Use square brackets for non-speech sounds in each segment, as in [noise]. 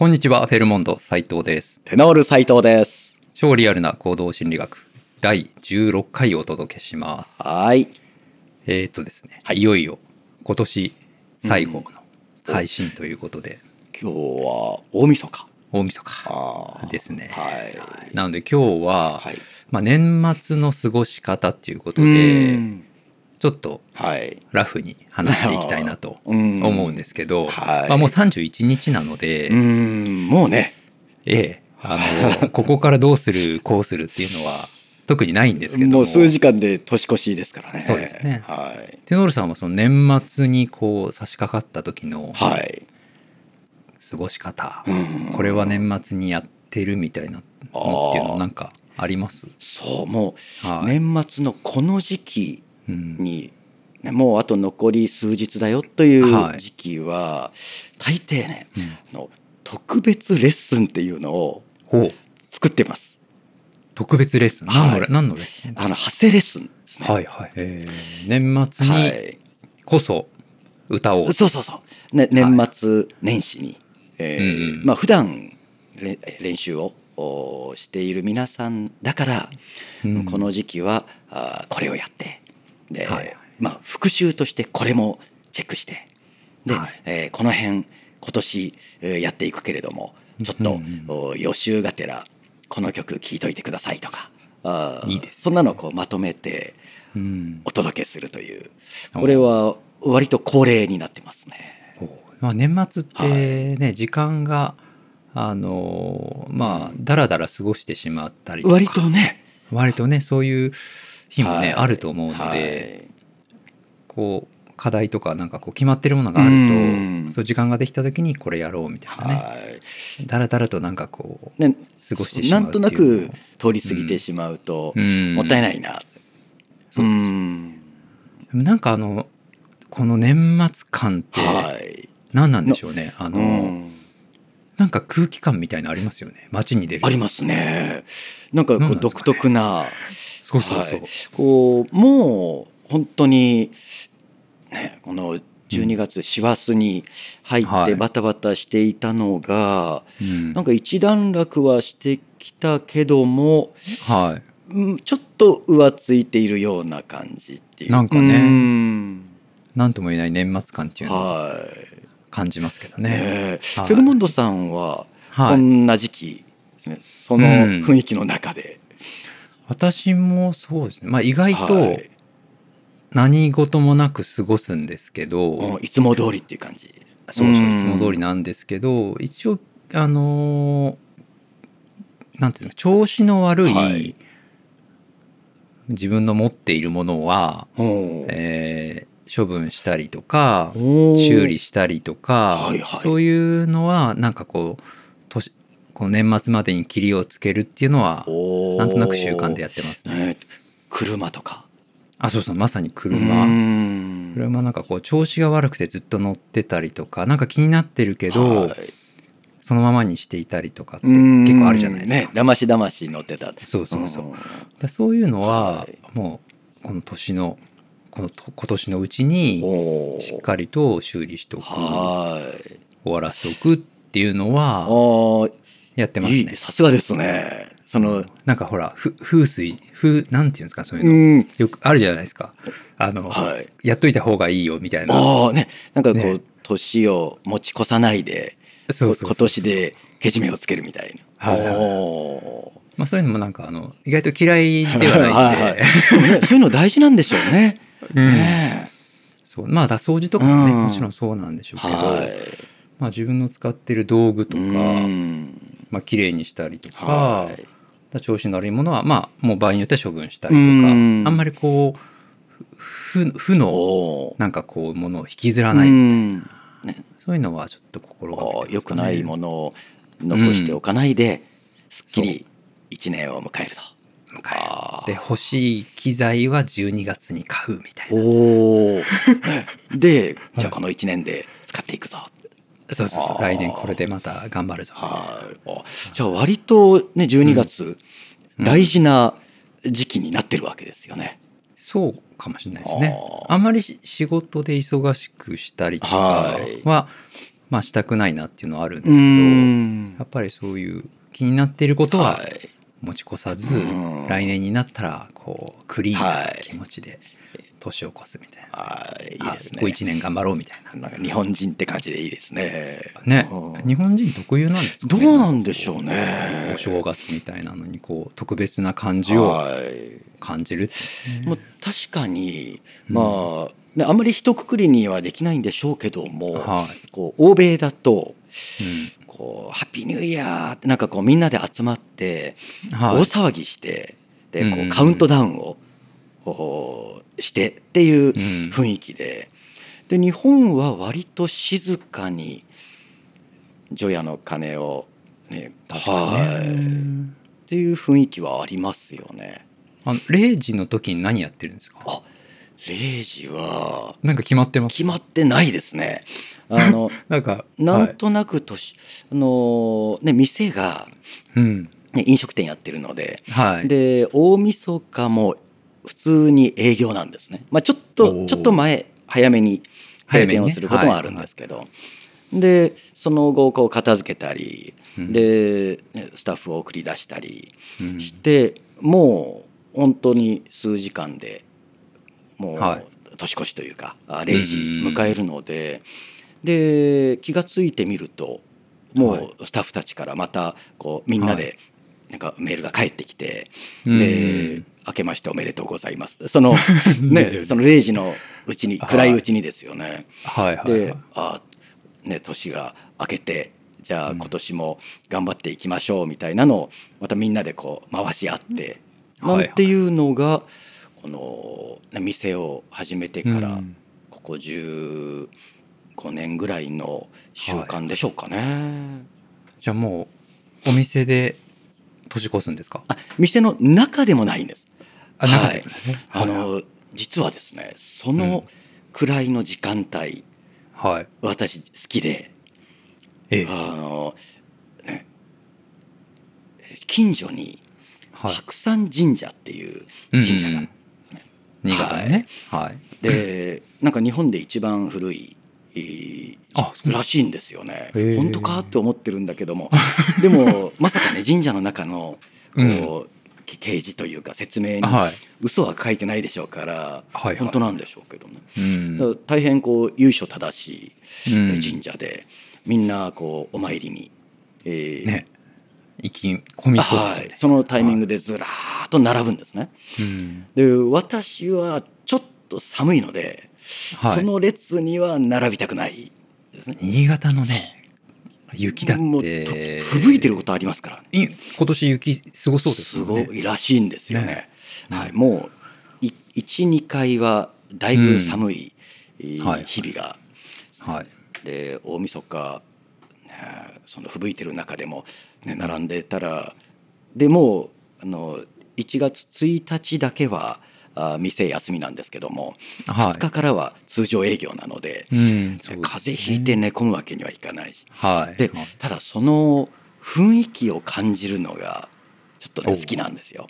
こんにちは、フェルモンド斉藤です。テノール斉藤です。超リアルな行動心理学第16回をお届けします。はい。えー、っとですね、はいい、よいよ今年最後の配信ということで、今日は大晦日。大晦日ですね。はい。なので今日は、はい。まあ、年末の過ごし方っていうことうで、んちょっとはい。ラフに話していきたいなと [laughs] うん思うんですけど、はいまあ、もう31日なので、うん、もうね。ええ、あの [laughs] ここからどうするこうするっていうのは特にないんですけどももう数時間で年越しですからね。そうですねはい。テノールさんはその年末にこう差し掛かった時のはい。過ごし方、うんこれは年末にやってるみたいなのっていうのなんかあります？そう、もうはい年末のこの時期うんに、ねもうあと残り数日だよというはい。時期は、大抵ね、うん。あの特別レッスンっていうのを作ってます。特別レッスン？はい。何のレッスン？あの発声レッスンですね。はいはい、えー年末にはい。こそ歌を、そうそうそう。ね、年末年始に、えーうんうん。まあ普段れ練習をおしている皆さんだから、うん。この時期はあーこれをやってで、はい。まあ復習としてこれもチェックしてで、はい。えーこの辺今年、えーやっていくけれどもちょっと、うんうんお予習がてらこの曲聴いといてくださいとかあーいいですね。そんなのをこうまとめてうん。お届けするという。これは割と恒例になってますね。まあ、年末ってね、時間があのーまあだらだら過ごしてしまったりとか。割とね。割とねそういう日もね、はい。あると思うので、はい。こう課題とかなんかこう決まってるものがあうん。るとそう時間ができた時にこれやろうみたいなね。はい。だらだらとなんかこうね過ごしてしまなとうんっていうのも。なく通り過ぎてしまうと、うん。もったいないな。そうです。よん。でもなんかあのこの年末感ってはい。何なんでしょうね、あうのん。なんか空気感みたいのありますよね。街に出るありますね。なんかこう独特な。そうそうそう、はい。こうもう本当にねこの12月師走に入ってはい。バタバタしていたのが、うん。なんか一段落はしてきたけども、はい。うんちょっと浮ついているような感じっていう。なんかね。とも言えない年末感っていうのをはい。感じますけどね。ね。え。はい。フェルモンドさんははい。こんな時期そのうん。雰囲気の中で、私もそうですね、まあ、意外とはい。何事もなく過ごすんですけど、もういつも通りっていう感じ。そうそううん。いつも通りなんですけど一応あのーなんていうの調子の悪い、はい。自分の持っているものは、えー処分したりとか修理したりとか、はいはい。そういうのはなんかこう年この年末までに切りをつけるっていうのはなんとなく習慣でやってますね。ね車とか。あそうそうまさにう車。ん。車なんかこう調子が悪くてずっと乗ってたりとかなんか気になってるけど、はい。そのままにしていたりとかってうん。結構あるじゃないですか。ねだましだまし乗ってた。そうそうそう。ん。だそういうのははい。もうこの年のこのと今年のうちにしっかりと修理しておく。はい。終わらせておくっていうのはやってますね。いいさすがですね。そのなんかほらふ風水風なんていうんですかそういううの、ん。よくあるじゃないですか。あの、はい。やっといた方がいいよみたいな。ああね。なんかこう、ね。年を持ち越さないでそう今年でけじめをつけるみたいな。はいはいまあそういうのもなんかあの意外と嫌いではないんで。はい [laughs] そういうの大事なんでしょうね。うん。ね。そう。まあだ掃除とかもね、うん。もちろんそうなんでしょうけど、はい。まあ、自分の使ってる道具とか、うんまあ綺麗にしたりとか、調子の悪いものはまあもう場合によっては処分したりとか、うん。あんまりこう負負のなんかこうものを引きずらない、うん。ね。そういうのはちょっと心がけてね。良くないものを残しておかないで、すっきり一年を迎えると。で欲しい機材は12月に買うみたいな。で、じゃあこの一年で使っていくぞ。そうそうそう。来年これでまた頑張るぞ。はい。あじゃあ割とね12月、大事な時期になってるわけですよね。そうかもしれないですね。あんまりし仕事で忙しくしたりとかはい。はまあしたくないなっていうのはあるんでうすけどん。やっぱりそういう気になっていることははい。持ち越さず、うん。来年になったらこうクリーンなはい。気持ちで年を越すみたいな、はいいいですね。こう1年頑張ろうみたいな。なんか日本人って感じでいいですね。ね。うん、日本人特有なんですかどねうなんでしょうね。お正月みたいなのにこう特別な感じをはい。感じるっていもう確かにまあ、ね、あんまり一括りにはできないんでしょうけども、はい。こう欧米だとうん。こうハッピーニューイヤーってなんかこうみんなで集まってはい。大騒ぎして、でこうん。うカウントダウンをしてっていううん雰囲気で。で日本は割と静かに除夜の鐘をね確かにねはいっていう雰囲気はありますよね。あの0時の時に何やってるんですか？あ0時はなんか決まってます？決まってないですね。あの [laughs] なんかなんとなく年、あのね店が、はいうん。ね、飲食店やってるので、はい。で大晦日も普通に営業なんですね。まあちょっおとー。ちょっと前早めに閉店をすることもあるんですけど、でその後こう片付けたり、うん。でねスタッフを送り出したりうん。して、もう本当に数時間でもうはい。年越しというかあ0時迎えるので、で気が付いてみるともはい。うスタッフたちからまたこうみんなでなんかメールが返ってきて、うん。で「明けましておめでとうございます」その [laughs] ねその0時のうちにはい。暗いうちにですよね。はいはいではい。あね年が明けてじゃあうん。今年も頑張っていきましょうみたいなのをまたみんなでこう回し合って、はいなんていうのがこのね店を始めてからうん。ここ15年ぐらいの習慣でしょうかね。じゃあもうお店で年越すんですか？あ店の中でもないんです。あ中でもねあの実はですねそのくらいの時間帯、はい。私好きでええ。あの、ね、近所にはい。白山神社っていう神社が、うんうん。新潟のね。はい。でなんか日本で一番古いらしいんですよね。本当かって思ってるんだけども。[laughs] でもまさかね神社の中のこう、掲示というか説明にはい。嘘は書いてないでしょうから、はいはい。本当なんでしょうけどね、うん。だから大変こう由緒正しいうん。神社で、みんなこうお参りに、えーね。行き込みそうですよね。はい、そのタイミングでずらーっと並ぶんですね。うん。で私はちょっと寒いので、はい。その列には並びたくない。ですね。新潟のね雪だって。と吹雪いてることありますから、い今年雪すごそうですね。ごいらしいんですよね。ね。はい、もうい12回はだいぶ寒い、日々が、はい。で大晦日、ね、その吹雪いてる中でも、ね、並んでたらでもうあの1月1日だけはあ店休みなんですけども、はい。2日からは通常営業なので、うんですね。風邪ひいて寝込むわけにはいかないし。はい。ではいただその雰囲気を感じるのがちょっとねお好きなんですよ。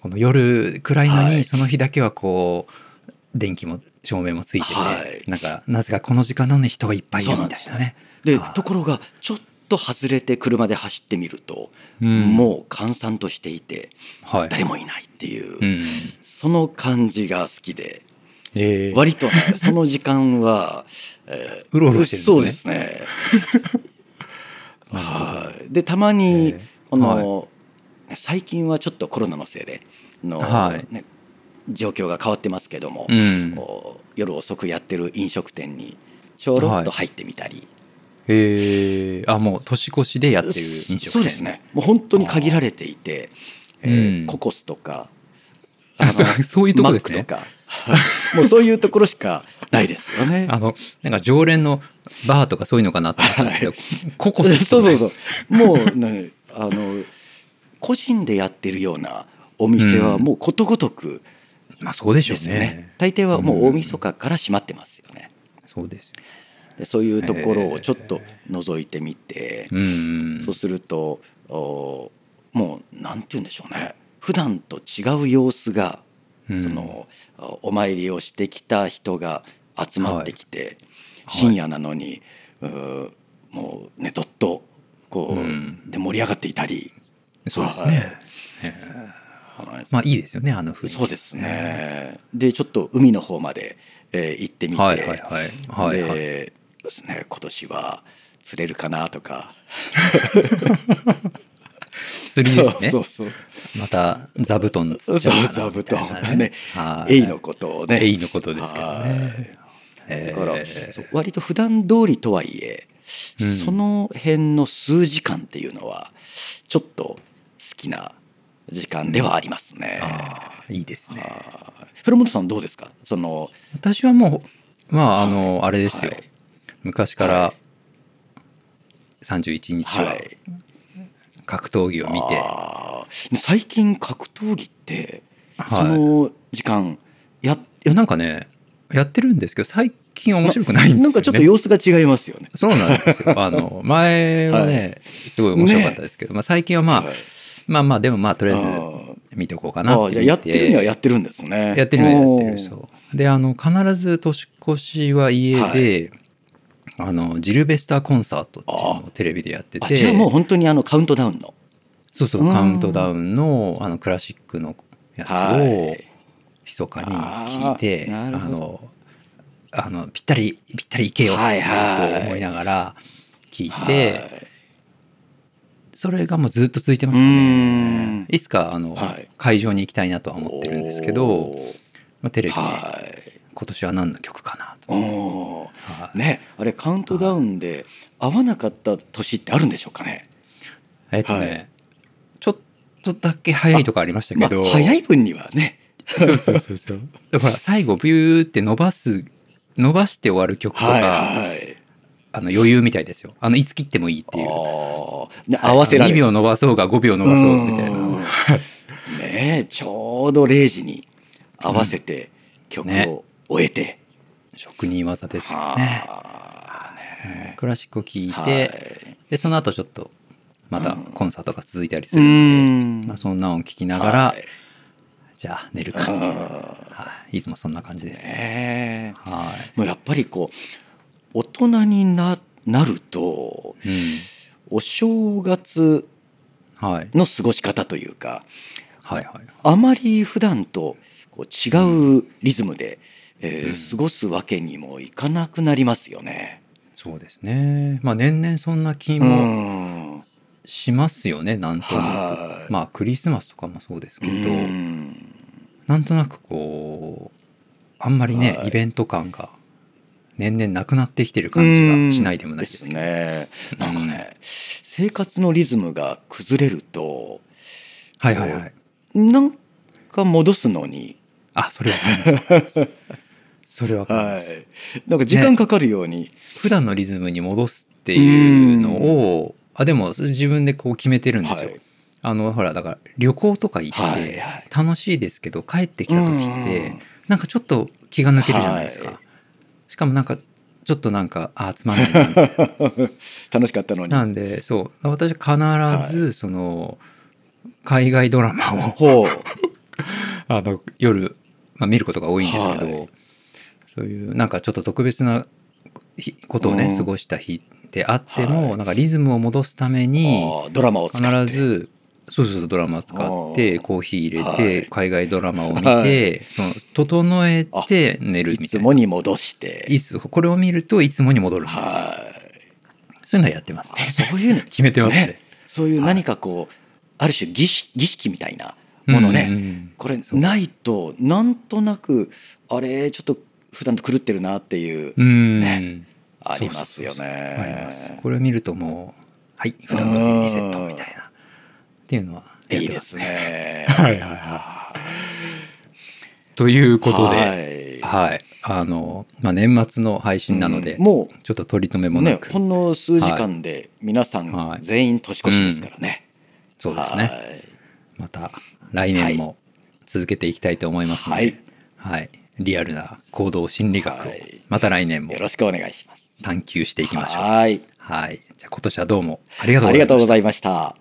この夜暗いのはい。にその日だけはこう電気も照明もついてて、はい。なんかなぜかこの時間なのに人がいっぱいいるみたいなね。ではい。ところがちょっと外れて車で走ってみると、うん。もう閑散としていてはい、誰もいないっていう、うん。その感じが好きでえー割とねその時間は、[laughs] えうろうろしてるんですね。そうですね。[laughs] はい。でたまに、えーこの、最近はちょっとコロナのせいでの、はい。ね、状況が変わってますけども、うん。夜遅くやってる飲食店にちょろっと入ってみたり、えー。あもう年越しでやってる飲食店そうですね。もう本当に限られていて、えーうん。ココスとかあそうそういうとこですね。[laughs] もうそういうところしかないですよね。あのなんか常連のバーとかそういうのかなと思ったんですけど、ココスそうそうそう。もうねあの個人でやってるようなお店はもうことごとくまあそうでしょうね。大抵はもう大晦日から閉まってますよね。そうです。よでそういうところをちょっと覗いてみて、うんそうするとおもうなんて言うんでしょうね。普段と違う様子が、うん。そのおお参りをしてきた人が集まってきて、はい。深夜なのにうーもうねどっとこう、うん。で盛り上がっていたり、そうですはい。ね。まあいいですよねあの雰囲気。そうですね。でちょっと海の方まで、えー行ってみて、はいはいはい。はいはいでですね今年は。釣れるかなとか。釣りですね。そうそうまた座布団そう釣っちゃうか座布団。がね。はい。エイのことをね。エイのことですけどね。はい。だから、えーそう割と普段通りとはいえ、うん。その辺の数時間っていうのはちょっと好きな時間ではありますね。いいですね。はい。古本さんどうですか？その私はもうまああのあれですよ、はい昔からは31日ははい。格闘技を見て、あー。最近格闘技ってはい。その時間やっいやなんかねやってるんですけど最近面白くないんですよね。なんかちょっと様子が違いますよね。そうなんですよ。[laughs] あの前はね、すごい面白かったですけど、まあ、最近はまあ、はいまあまあでもまあとりあえず見ておこうかなってじゃあやってるにはやってるんですね。やってるのはやってるそう。であの必ず年越しは家で、あのジルベスターコンサートっていうのをテレビでやってあじゃあもうて本当にあのカウントダウンの？そうそううん。カウントダウンのあのクラシックのやつはをい。密かに聞いて、あのあのぴったりぴったりいけよってはいはい。こう思いながら聞いはて、い。それがもうずっと続いてますね。ん。いつかあの、はい。会場に行きたいなとは思ってるんですけど、まあ、テレビではい。今年は何の曲かなと。おねあれカウントダウンで合わなかった年ってあるんでしょうかね？えっとね、はいちょっとだけ早いとこありましたまあけど、早い分にはね。そうそうそうそう。[laughs] だから最後ビューって伸ばす伸ばして終わる曲とか、はいはい。あの余裕みたいですよ。あのいつ切ってもいいっていう。合わせられ2る。秒伸ばそうが5秒伸ばそうみたいな。うんねえちょうど0時に合わせて曲ねを終えて。職人技ですからね。はあ。クラシックを聴いて、はい。でその後ちょっとまたコンサートが続いたりすうるんで、ん。まあ、そんな音聞きながら、はい。じゃあ寝るかっていう、はい、いつもそんな感じです。ねえ。はい。もうやっぱりこう大人にななるとうん。お正月はい。の過ごし方というかはいはい。あまり普段とこう違うリズムで、えーうん過ごすわけにもいかなくなりますよね。そうですね。まあ年々そんな気うもん。しますよね、なんとなはい。くまあクリスマスとかもそうですけど、うん。なんとなくこうあんまりね、はい。イベント感が年々なくなってきてる感じがしないでもないですけど、ね。なんかね、生活のリズムが崩れるとはいはいはい。なんか戻すのに、あそれわかります [laughs] それわかりはます、い、なんか時間かかるように、普段のリズムに戻すっていうのをあでも自分でこう決めてるんですよ、はい。あのほらだから旅行とか行っはいてはい。楽しいですけど帰ってきた時ってうん。なんかちょっと気が抜けるじゃないですか、はい。しかもなんかちょっとなんかあつまんないな [laughs] 楽しかったのに。なんでそう。私必ずその海外ドラマを [laughs] あの夜、まあ、見ることが多いんですけど、はいそういうなんかちょっと特別な日ことをね、うん。過ごした日であっても、はい。なんかリズムを戻すためにドラマを使って。必ずそうそうそうドラマ使ってうんコーヒー入れはい。て海外ドラマを見て、はい。その整えて寝るいつみたいな。もに戻して。いつこれを見るといつもに戻るんですよ、はい。そういうのやってますね。そういうの。[laughs] 決めてますね。そういう何かこう、ある種儀式儀式みたいなものね、うんうん。これないとなんとなくあれちょっと普段と狂ってるなっていう、うん、ねありますよね。これを見るともうはい普段のリセットみたいな。っていうのはやっいいですすね。ね。[laughs] はいはいはということで、はい。はい、あの、まあ、年末の配信なので、うん。もちょっと取り留めうもなく、ねほんの数時間で皆さはい。ん全員年越しですからね。そうですね。はい。また来年も続けていきたいと思いますので、ははいい、リアルな行動心理学をはいまた来年もよろしくお願いします。探求していきましょう。はい。はい、じゃあ今年はどうもあ。りがとうございました。